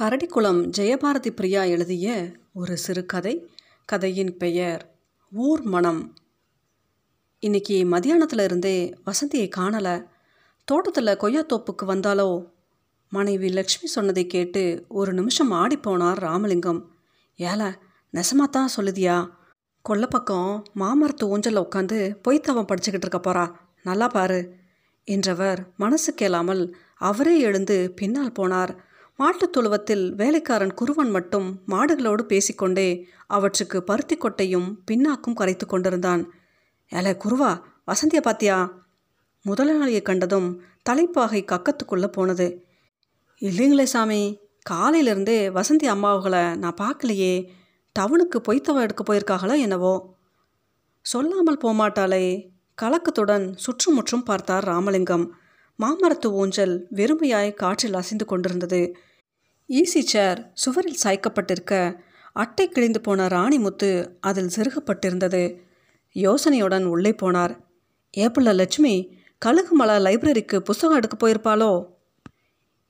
கரடிக்குளம் ஜெயபாரதி பிரியா எழுதிய ஒரு சிறுகதை கதையின் பெயர் ஊர் மனம் இன்னைக்கு மதியானத்துல இருந்தே வசந்தியை காணலை. தோட்டத்தில் கொய்யாத்தோப்புக்கு வந்தாலோ? மனைவி லக்ஷ்மி சொன்னதை கேட்டு ஒரு நிமிஷம் ஆடிப்போனார் ராமலிங்கம். ஏல நெசமாத்தான் சொல்லுதியா? கொல்லப்பக்கம் மாமரத்து ஊஞ்சலில் உட்காந்து பொய்த்தவன் படிச்சுக்கிட்டு இருக்க போறா. நல்லா பாரு என்றவர் மனசு கேளாமல் அவரே எழுந்து பின்னால் போனார். மாட்டுத் தொழுவத்தில் வேலைக்காரன் குருவன் மட்டும் மாடுகளோடு பேசிக்கொண்டே அவற்றுக்கு பருத்தி கொட்டையும் பின்னாக்கும் கரைத்து கொண்டிருந்தான். ஏல குருவா வசந்தியை பாத்தியா? முதலாளியை கண்டதும் தலைப்பாகை கக்கத்துக்குள்ளே போனது. இல்லைங்களே சாமி காலையிலேருந்தே வசந்தி அம்மாவுகளை நான் பார்க்கலையே டவுனுக்கு பொய்த்தவ எடுக்க போயிருக்காங்களோ என்னவோ? சொல்லாமல் போமாட்டாளே கலக்கத்துடன் சுற்றுமுற்றும் பார்த்தார் ராமலிங்கம். மாமரத்து ஊஞ்சல் வெறுமையாய் காற்றில் அசைந்து கொண்டிருந்தது. ஈசி சேர் சுவரில் சாய்க்கப்பட்டிருக்க அட்டை கிழிந்து போன ராணிமுத்து அதில் செருகப்பட்டிருந்தது. யோசனையுடன் உள்ளே போனார். ஏப்பிள்ள லட்சுமி கழுகுமலை லைப்ரரிக்கு புஸ்தகம் எடுக்க போயிருப்பாளோ?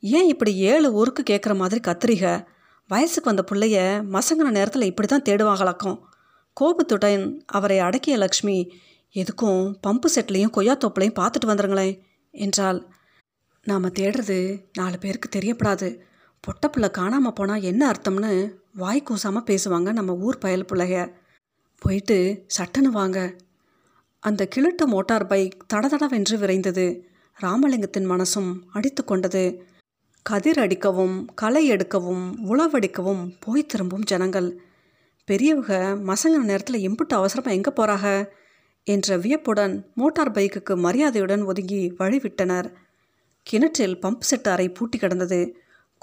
ஏன் இப்படி ஏழு ஊருக்கு கேட்குற மாதிரி கத்திரிக? வயசுக்கு வந்த பிள்ளைய மசங்கின நேரத்தில் இப்படி தான் தேடுவாங்களாக்கும் கோபத்துடன் அவரை அடக்கிய லக்ஷ்மி எதுக்கும் பம்பு செட்லேயும் கொய்யாத்தோப்புலையும் பார்த்துட்டு வந்துருங்களேன் என்றால் நாம் தேடுறது நாலு பேருக்கு தெரியப்படாது. பொட்டப்புள்ள காணாமல் போனால் என்ன அர்த்தம்னு வாய் கூசாமல் பேசுவாங்க நம்ம ஊர் பயல் பிள்ளைய போயிட்டு சட்டுன்னு வாங்க. அந்த கிழட்டு மோட்டார் பைக் தடதடவென்று விரைந்தது. ராமலிங்கத்தின் மனசும் அடித்து கொண்டது. கதிர் அடிக்கவும் களை எடுக்கவும் உழவடிக்கவும் போய் திரும்பும் ஜனங்கள். பெரியவங்க மசங்கின நேரத்தில் இம்புட்டு அவசரமாக எங்கே போகிறாக என்ற வியப்புடன் மோட்டார் பைக்குக்கு மரியாதையுடன் ஒதுங்கி வழிவிட்டனர். கிணற்றில் பம்ப் செட் அறை பூட்டி கிடந்தது.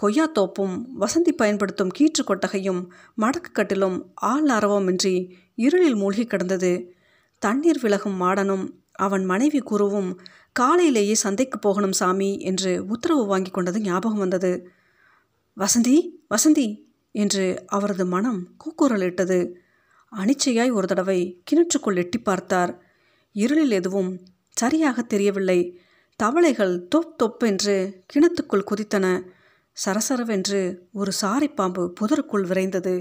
கொய்யாத்தோப்பும் வசந்தி பயன்படுத்தும் கீற்று கொட்டகையும் மடக்கு கட்டிலும் ஆள் அரவமின்றி இருளில் மூழ்கி கிடந்தது. தண்ணீர் விலகும் மாடனும் அவன் மனைவி குருவும் காலையிலேயே சந்தைக்கு போகணும் சாமி என்று உத்தரவு வாங்கி கொண்டது ஞாபகம் வந்தது. வசந்தி வசந்தி என்று அவரது மனம் கூக்குரலிட்டது அனிச்சையாய் ஒரு தடவை கிணற்றுக்குள் எட்டி பார்த்தார். இருளில் எதுவும் சரியாக தெரியவில்லை. தவளைகள் தொப் தொப்பென்று கிணத்துக்குள் குதித்தன. சரசரவென்று ஒரு சாரிப்பாம்பு புதருக்குள் விரைந்தது.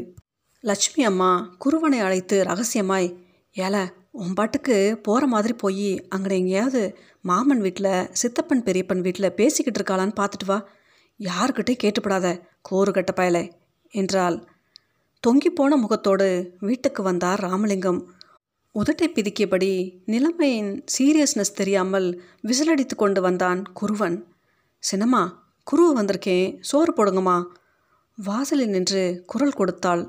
லட்சுமி அம்மா குருவனை அழைத்து ரகசியமாய் ஏல உன் பாட்டுக்கு போகிற மாதிரி போய் அங்கே எங்கேயாவது மாமன் வீட்டில் சித்தப்பன் பெரியப்பன் வீட்டில் பேசிக்கிட்டு இருக்காளான்னு பார்த்துட்டு வா. யாருக்கிட்டே கேட்டுப்படாத கோரு கட்ட பயலே என்றாள். தொங்கிப்போன முகத்தோடு வீட்டுக்கு வந்தார் ராமலிங்கம். உதட்டை பிதுக்கியபடி நிலைமையின் சீரியஸ்னஸ் தெரியாமல் விசிலடித்து கொண்டு வந்தான் குருவன். சின்னம்மா குருவு வந்திருக்கேன். சோறு போடுங்கம்மா. வாசலில் நின்று குரல் கொடுத்தாள்.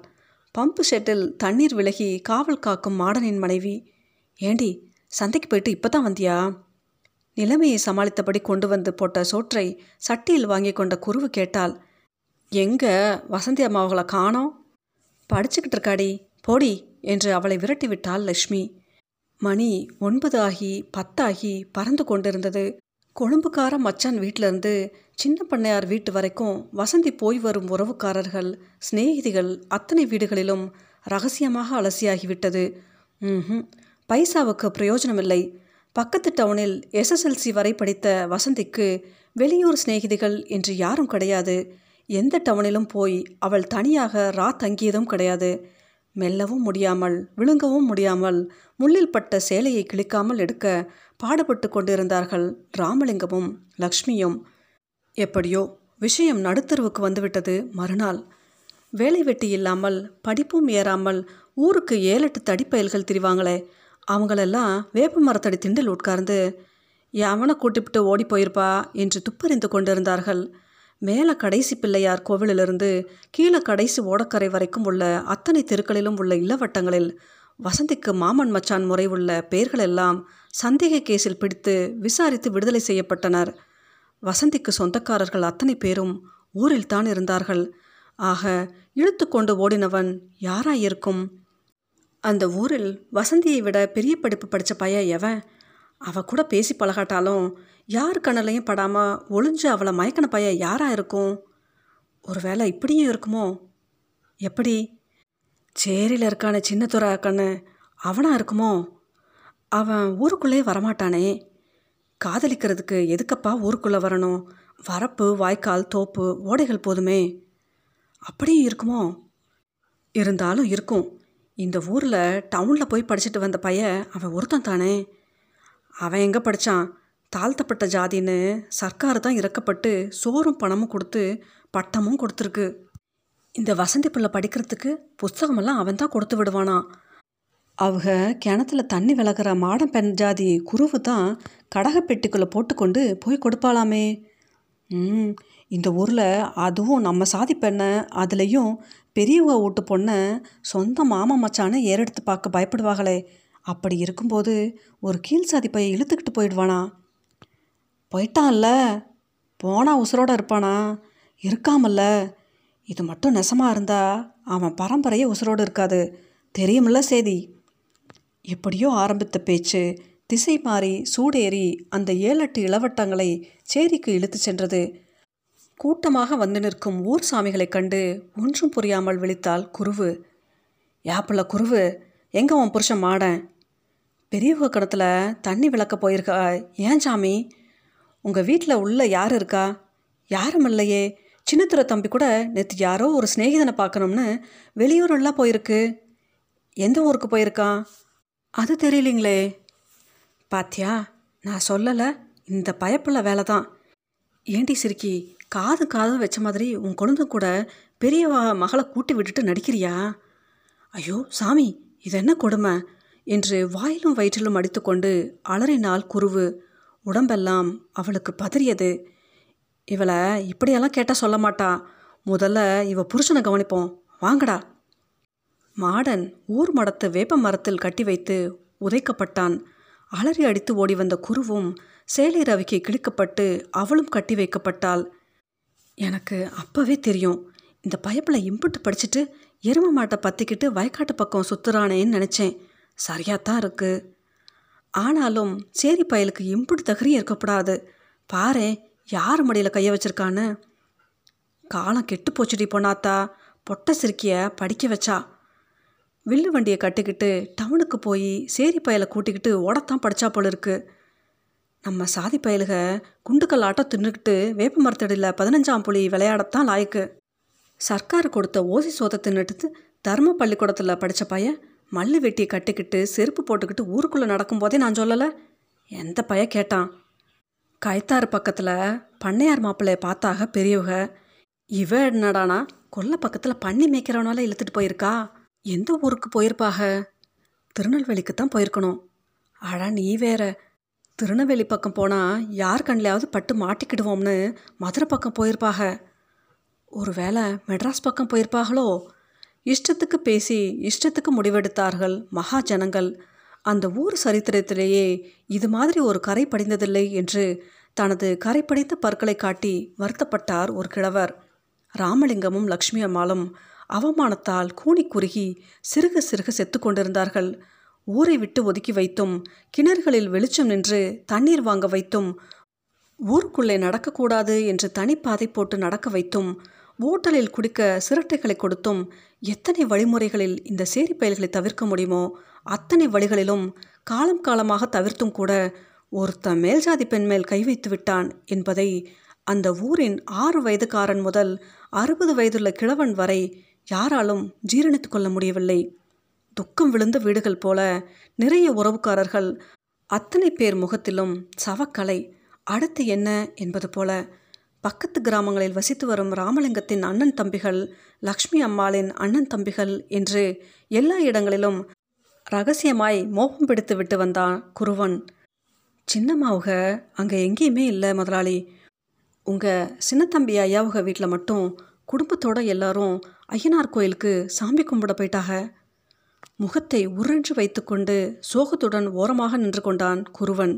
பம்பு ஷெட்டில் தண்ணீர் விலகி காவல் காக்கும் மாடனின் மனைவி ஏண்டி சந்தைக்கு போயிட்டு இப்போ தான் வந்தியா? நிலைமையை சமாளித்தபடி கொண்டு வந்து போட்ட சோற்றை சட்டியில் வாங்கி கொண்ட குருவு கேட்டால் எங்கே வசந்தி அம்மாவங்களை காணோம். படிச்சுக்கிட்டு இருக்காடி. போடி என்று அவளை விரட்டி விட்டாள் லக்ஷ்மி. மணி ஒன்பது ஆகி பத்தாகி பறந்து கொண்டிருந்தது. கொழும்புக்கார மச்சான் வீட்டிலேருந்து சின்ன பண்ணையார் வீட்டு வரைக்கும் வசந்தி போய் வரும் உறவுக்காரர்கள் சிநேகிதிகள் அத்தனை வீடுகளிலும் ரகசியமாக அலசியாகிவிட்டது. ம் பைசாவுக்கு பிரயோஜனமில்லை. பக்கத்து டவுனில் எஸ்எஸ்எல்சி வரை படித்த வசந்திக்கு வெளியூர் சிநேகிதிகள் என்று யாரும் கிடையாது. எந்த டவுனிலும் போய் அவள் தனியாக ரா தங்கியதும் கிடையாது. மெல்லவும் முடியாமல் விழுங்கவும் முடியாமல் முள்ளில் பட்ட சேலையை கிழிக்காமல் எடுக்க பாடுபட்டு கொண்டிருந்தார்கள் ராமலிங்கமும் லக்ஷ்மியும். எப்படியோ விஷயம் நடுத்தருவுக்கு வந்துவிட்டது மறுநாள். வேலை வெட்டி இல்லாமல் படிப்பும் ஏறாமல் ஊருக்கு ஏழெட்டு தடிப்பயல்கள் திரிவாங்களே அவங்களெல்லாம் வேப்ப மரத்தடி திண்டில் உட்கார்ந்து எவனை கூட்டிவிட்டு ஓடி போயிருப்பா என்று துப்பறிந்து கொண்டிருந்தார்கள். மேலே கடைசி பிள்ளையார் கோவிலிலிருந்து கீழே கடைசி ஓடக்கரை வரைக்கும் உள்ள அத்தனை தெருக்களிலும் உள்ள இல்லவட்டங்களில் வசந்திக்கு மாமன் மச்சான் முறை உள்ள பெயர்களெல்லாம் சந்தேக கேஸில் பிடித்து விசாரித்து விடுதலை செய்யப்பட்டனர். வசந்திக்கு சொந்தக்காரர்கள் அத்தனை பேரும் ஊரில் தான் இருந்தார்கள். ஆக இழுத்து கொண்டு ஓடினவன் யாராயிருக்கும்? அந்த ஊரில் வசந்தியை விட பெரிய படிப்பு படித்த பையன் எவன்? அவ கூட பேசி பழகாட்டாலும் யார் கண்ணிலையும் படாமல் ஒளிஞ்சு அவளை மயக்கின பையன் யாராக இருக்கும்? ஒருவேளை இப்படியும் இருக்குமோ? எப்படி? சேரியில் இருக்கான சின்னத்துறை கண்ணு அவனாக இருக்குமோ? அவன் ஊருக்குள்ளே வரமாட்டானே. காதலிக்கிறதுக்கு எதுக்கப்பா ஊருக்குள்ளே வரணும்? வரப்பு வாய்க்கால் தோப்பு ஓடைகள் போதுமே. அப்படியும் இருக்குமோ? இருந்தாலும் இருக்கும். இந்த ஊரில் டவுனில் போய் படிச்சுட்டு வந்த பையன் அவன் ஒருத்தன் தானே? அவன் எங்கே படித்தான் தாழ்த்தப்பட்ட ஜாதின்னு சர்க்கார் தான் இறக்கப்பட்டு சோறும் பணமும் கொடுத்து பட்டமும் கொடுத்துருக்கு. இந்த வசந்தி பிள்ளை படிக்கிறதுக்கு புஸ்தகமெல்லாம் அவன் தான் கொடுத்து விடுவானா? அவங்க கிணத்துல தண்ணி விலகிற மாடம் பெண் ஜாதி குருவு தான் கடகப்பெட்டிக்குள்ளே போட்டுக்கொண்டு போய் கொடுப்பாளாமே. ம் இந்த ஊரில் அதுவும் நம்ம சாதி பெண்ணை அதுலேயும் பெரியவங்க வீட்டு பொண்ணை சொந்த மாமா மச்சானை ஏறெடுத்து பார்க்க பயப்படுவாங்களே. அப்படி இருக்கும்போது ஒரு கீழ் சாதிப்பையை இழுத்துக்கிட்டு போயிடுவானா? போயிட்டான்ல. போனா உசுரோட இருப்பானா? இருக்காமல்ல. இது மட்டும் நெசமாக இருந்தா அவன் பரம்பரையே உசுரோடு இருக்காது. தெரியுமில்ல சேதி. எப்படியோ ஆரம்பித்த பேச்சு திசை மாறி சூடேறி அந்த ஏழெட்டு இளவட்டங்களை சேரிக்கு இழுத்துச் சென்றது. கூட்டமாக வந்து நிற்கும் ஊர் சாமிகளைக் கண்டு ஒன்றும் புரியாமல் விழித்தாள் குருவு. யாப்புல குருவு? எங்கே உன் புருஷன் மாடன்? பெரியவங்க கிணத்துல தண்ணி விளக்க போயிருக்கா. ஏன் சாமி? உங்கள் வீட்டில் உள்ள யார் இருக்கா? யாரும் இல்லையே. சின்னத்துற தம்பி கூட நேற்று யாரோ ஒரு சிநேகிதனை பார்க்கணும்னு வெளியூரெல்லாம் போயிருக்கு. எந்த ஊருக்கு போயிருக்கான்? அது தெரியலிங்களே. பாத்தியா நான் சொல்லலை. இந்த பயப்புள்ள வேலை தான் ஏண்டி சிரிக்கி? காது காது வச்ச மாதிரி உன் குழந்தை கூட பெரியவ மகளை கூட்டி விட்டுட்டு நடிக்கிறியா? ஐயோ சாமி இது என்ன கொடுமை? என்று வாயிலும் வயிற்றிலும் அடித்துக்கொண்டு அலறினாள் குருவு உடம்பெல்லாம் அவளுக்கு பதறியது. இவளை இப்படியெல்லாம் கேட்டால் சொல்ல மாட்டா. முதல்ல இவ புருஷனை கவனிப்போம். வாங்கடா. மாடன் ஊர் மடத்து வேப்ப மரத்தில் கட்டி வைத்து உதைக்கப்பட்டான். அலறி அடித்து ஓடி வந்த குருவும் சேலை ரவிக்கு கிழிக்கப்பட்டு அவளும் கட்டி வைக்கப்பட்டாள். எனக்கு அப்பவே தெரியும். இந்த பயப்பில் இம்புட்டு படிச்சுட்டு எரும மாட்டை பற்றிக்கிட்டு வயக்காட்டு பக்கம் சுத்துறானேன்னு நினச்சேன். சரியாத்தான் இருக்கு. ஆனாலும் சேரி பயலுக்கு இம்புட்டு தகரி இருக்கக்கூடாது பாரேன் யார் மடியில் கையை வச்சிருக்கான்னு? காலம் கெட்டு போச்சுடி பொண்ணாத்தா பொட்டை சிரிக்கிய படிக்க வச்சா. வில்லு வண்டியை கட்டிக்கிட்டு டவுனுக்கு போய் சேரி பயலை கூட்டிக்கிட்டு ஓடத்தான் படிச்சா போல இருக்கு நம்ம சாதி பயலுக குண்டுக்கல் ஆட்டம் தின்னுக்கிட்டு வேப்ப மரத்தடியில் பதினஞ்சாம் புலி விளையாடத்தான் லாய்க்கு. சர்க்கார் கொடுத்த ஓசி சோத்தை தின்னுட்டு தர்ம பள்ளிக்கூடத்தில் படித்த பையன் மல்லு வெட்டியை கட்டிக்கிட்டு செருப்பு போட்டுக்கிட்டு ஊருக்குள்ளே நடக்கும்போதே நான் சொல்லலை. எந்த பைய கேட்டான். கைத்தாறு பக்கத்தில் பண்ணையார் மாப்பிள்ளைய பார்த்தாக பெரியவங்க இவ என்னடானா கொல்லை பக்கத்தில் பண்ணி மேய்க்கிறவனால இழுத்துட்டு போயிருக்கா? எந்த ஊருக்கு போயிருப்பாக? திருநெல்வேலிக்கு தான் போயிருக்கணும். அடா நீ வேற. திருநெல்வேலி பக்கம் போனால் யார் கண்ணிலையாவது பட்டு மாட்டிக்கிடுவோம்னு மதுரை பக்கம் போயிருப்பாக. ஒருவேளை மெட்ராஸ் பக்கம் போயிருப்பாகளோ? இஷ்டத்துக்கு பேசி இஷ்டத்துக்கு முடிவெடுத்தார்கள் மகா ஜனங்கள். அந்த ஊர் சரித்திரத்திலேயே இது மாதிரி ஒரு கரை படிந்ததில்லை என்று தனது கரை படிந்த பற்களை காட்டி வருத்தப்பட்டார் ஒரு கிழவர். ராமலிங்கமும் லக்ஷ்மி அம்மாளும் அவமானத்தால் கூனி குறுகி சிறுக சிறுக செத்து கொண்டிருந்தார்கள். ஊரை விட்டு ஒதுக்கி வைத்தும் கிணறுகளில் வெளிச்சம் நின்று தண்ணீர் வாங்க வைத்தும் ஊருக்குள்ளே நடக்கக்கூடாது என்று தனிப்பாதை போட்டு நடக்க வைத்தும் ஓட்டலில் குடிக்க சிரட்டைகளை கொடுத்தும் எத்தனை வழிமுறைகளில் இந்த சேரி பயல்களை தவிர்க்க முடியுமோ அத்தனை வழிகளிலும் காலம் காலமாக தவிர்த்தும் கூட ஒருத்தன் மேல்ஜாதி பெண் மேல் கை வைத்து விட்டான் என்பதை அந்த ஊரின் ஆறு வயதுக்காரன் முதல் அறுபது வயதுள்ள கிழவன் வரை யாராலும் ஜீரணித்து கொள்ள முடியவில்லை. துக்கம் விழுந்த வீடுகள் போல நிறைய உறவுக்காரர்கள் அத்தனை பேர் முகத்திலும் சவக்கலை அடுத்து என்ன என்பது போல பக்கத்து கிராமங்களில் வசித்து வரும் ராமலிங்கத்தின் அண்ணன் தம்பிகள் லக்ஷ்மி அம்மாளின் அண்ணன் தம்பிகள் என்று எல்லா இடங்களிலும் ரகசியமாய் மோகம் பிடித்து விட்டு வந்தான் குருவன். சின்னம்மாவுக அங்கே எங்கேயுமே இல்லை முதலாளி. உங்கள் சின்னத்தம்பி ஐயாவுக வீட்டில் மட்டும் குடும்பத்தோட எல்லாரும் ஐயனார் கோயிலுக்கு சாமி கும்பிட போயிட்டாக? முகத்தை உறிஞ்சு வைத்துக்கொண்டு சோகத்துடன் ஓரமாக நின்று கொண்டான் குருவன்.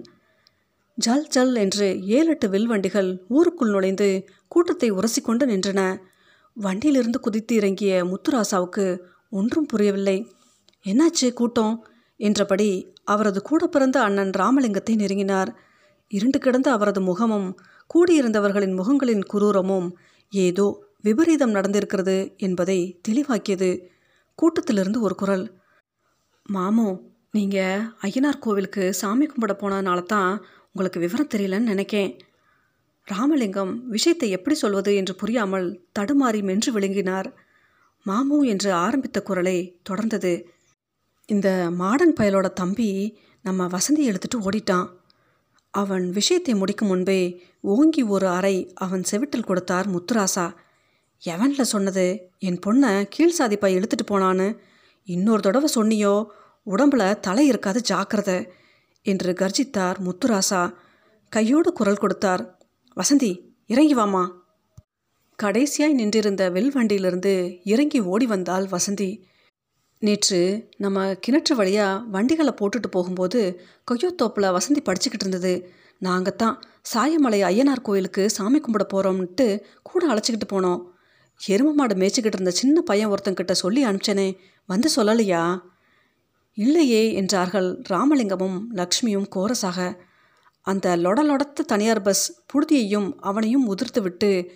ஜல் ஜல் என்று ஏழெட்டு வில்வண்டிகள் ஊருக்குள் நுழைந்து கூட்டத்தை உரசிக்கொண்டு நின்றன. வண்டியிலிருந்து குதித்து இறங்கிய முத்துராசாவுக்கு ஒன்றும் புரியவில்லை. என்னாச்சு கூட்டம்? என்றபடி அவரது கூட பிறந்த அண்ணன் ராமலிங்கத்தை நெருங்கினார். இருண்டு கிடந்த அவரது முகமும் கூடியிருந்தவர்களின் முகங்களின் குரூரமும் ஏதோ விபரீதம் நடந்திருக்கிறது என்பதை தெளிவாக்கியது கூட்டத்திலிருந்து ஒரு குரல். மாமோ நீங்கள் ஐயனார் கோவிலுக்கு சாமி கும்பிட போனதுனால தான் உங்களுக்கு விவரம் தெரியலன்னு நினைக்கேன். ராமலிங்கம் விஷயத்தை எப்படி சொல்வது என்று புரியாமல் தடுமாறி மென்று விழுங்கினார். மாமு என்று ஆரம்பித்த குரலை தொடர்ந்தது. இந்த மாடன் பயலோட தம்பி நம்ம வசந்தி எடுத்துட்டு ஓடிட்டான். அவன் விஷயத்தை முடிக்கும் முன்பே ஓங்கி ஒரு அறை அவன் செவிட்டில் கொடுத்தார் முத்துராசா. எவன்ல சொன்னது? என் பொண்ணை கீழ் சாதிப்பா இழுத்துட்டு போனான்னு. இன்னொரு தடவை சொன்னியோ? உடம்புல தலை இருக்காது ஜாக்கிரதை என்று கர்ஜித்தார் முத்துராசா. கையோடு குரல் கொடுத்தார். வசந்தி இறங்கி வாமா. கடைசியாய் நின்றிருந்த வெல் வண்டியிலிருந்து இறங்கி ஓடி வந்தாள் வசந்தி. நேற்று நம்ம கிணற்று வழியாக வண்டிகளை போட்டுட்டு போகும்போது கொய்யோத்தோப்பில் வசந்தி படிச்சுக்கிட்டு இருந்தது. நாங்கள் தான் சாயமலை ஐயனார் கோயிலுக்கு சாமி கும்பிட போகிறோம்ன்ட்டு கூட அழைச்சிக்கிட்டு போனோம். எரும மாடு மேய்ச்சிக்கிட்டு இருந்த சின்ன பையன் ஒருத்தங்கிட்ட சொல்லி அனுப்பிச்சனே. வந்து சொல்லலையா? இல்லையே என்றார்கள் ராமலிங்கமும் லக்ஷ்மியும் கோரஸாக அந்த லொடலொடத்த தனியார் பஸ் புழுதியையும் அவனையும் உதிர்த்துவிட்டு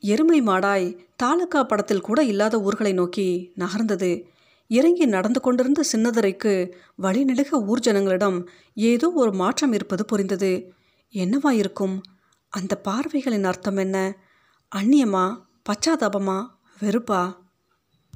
எருமை மாடாய் தாலுக்கா படத்தில் கூட இல்லாத ஊர்களை நோக்கி நகர்ந்தது. இறங்கி நடந்து கொண்டிருந்த சின்னதுரைக்கு வழிநெடுக ஊர் ஜனங்களிடம் ஏதோ ஒரு மாற்றம் இருப்பது புரிந்தது. என்னவா இருக்கும்? அந்த பார்வைகளின் அர்த்தம் என்ன? அந்நியமா? பச்சாதாபமா? வெறுப்பா?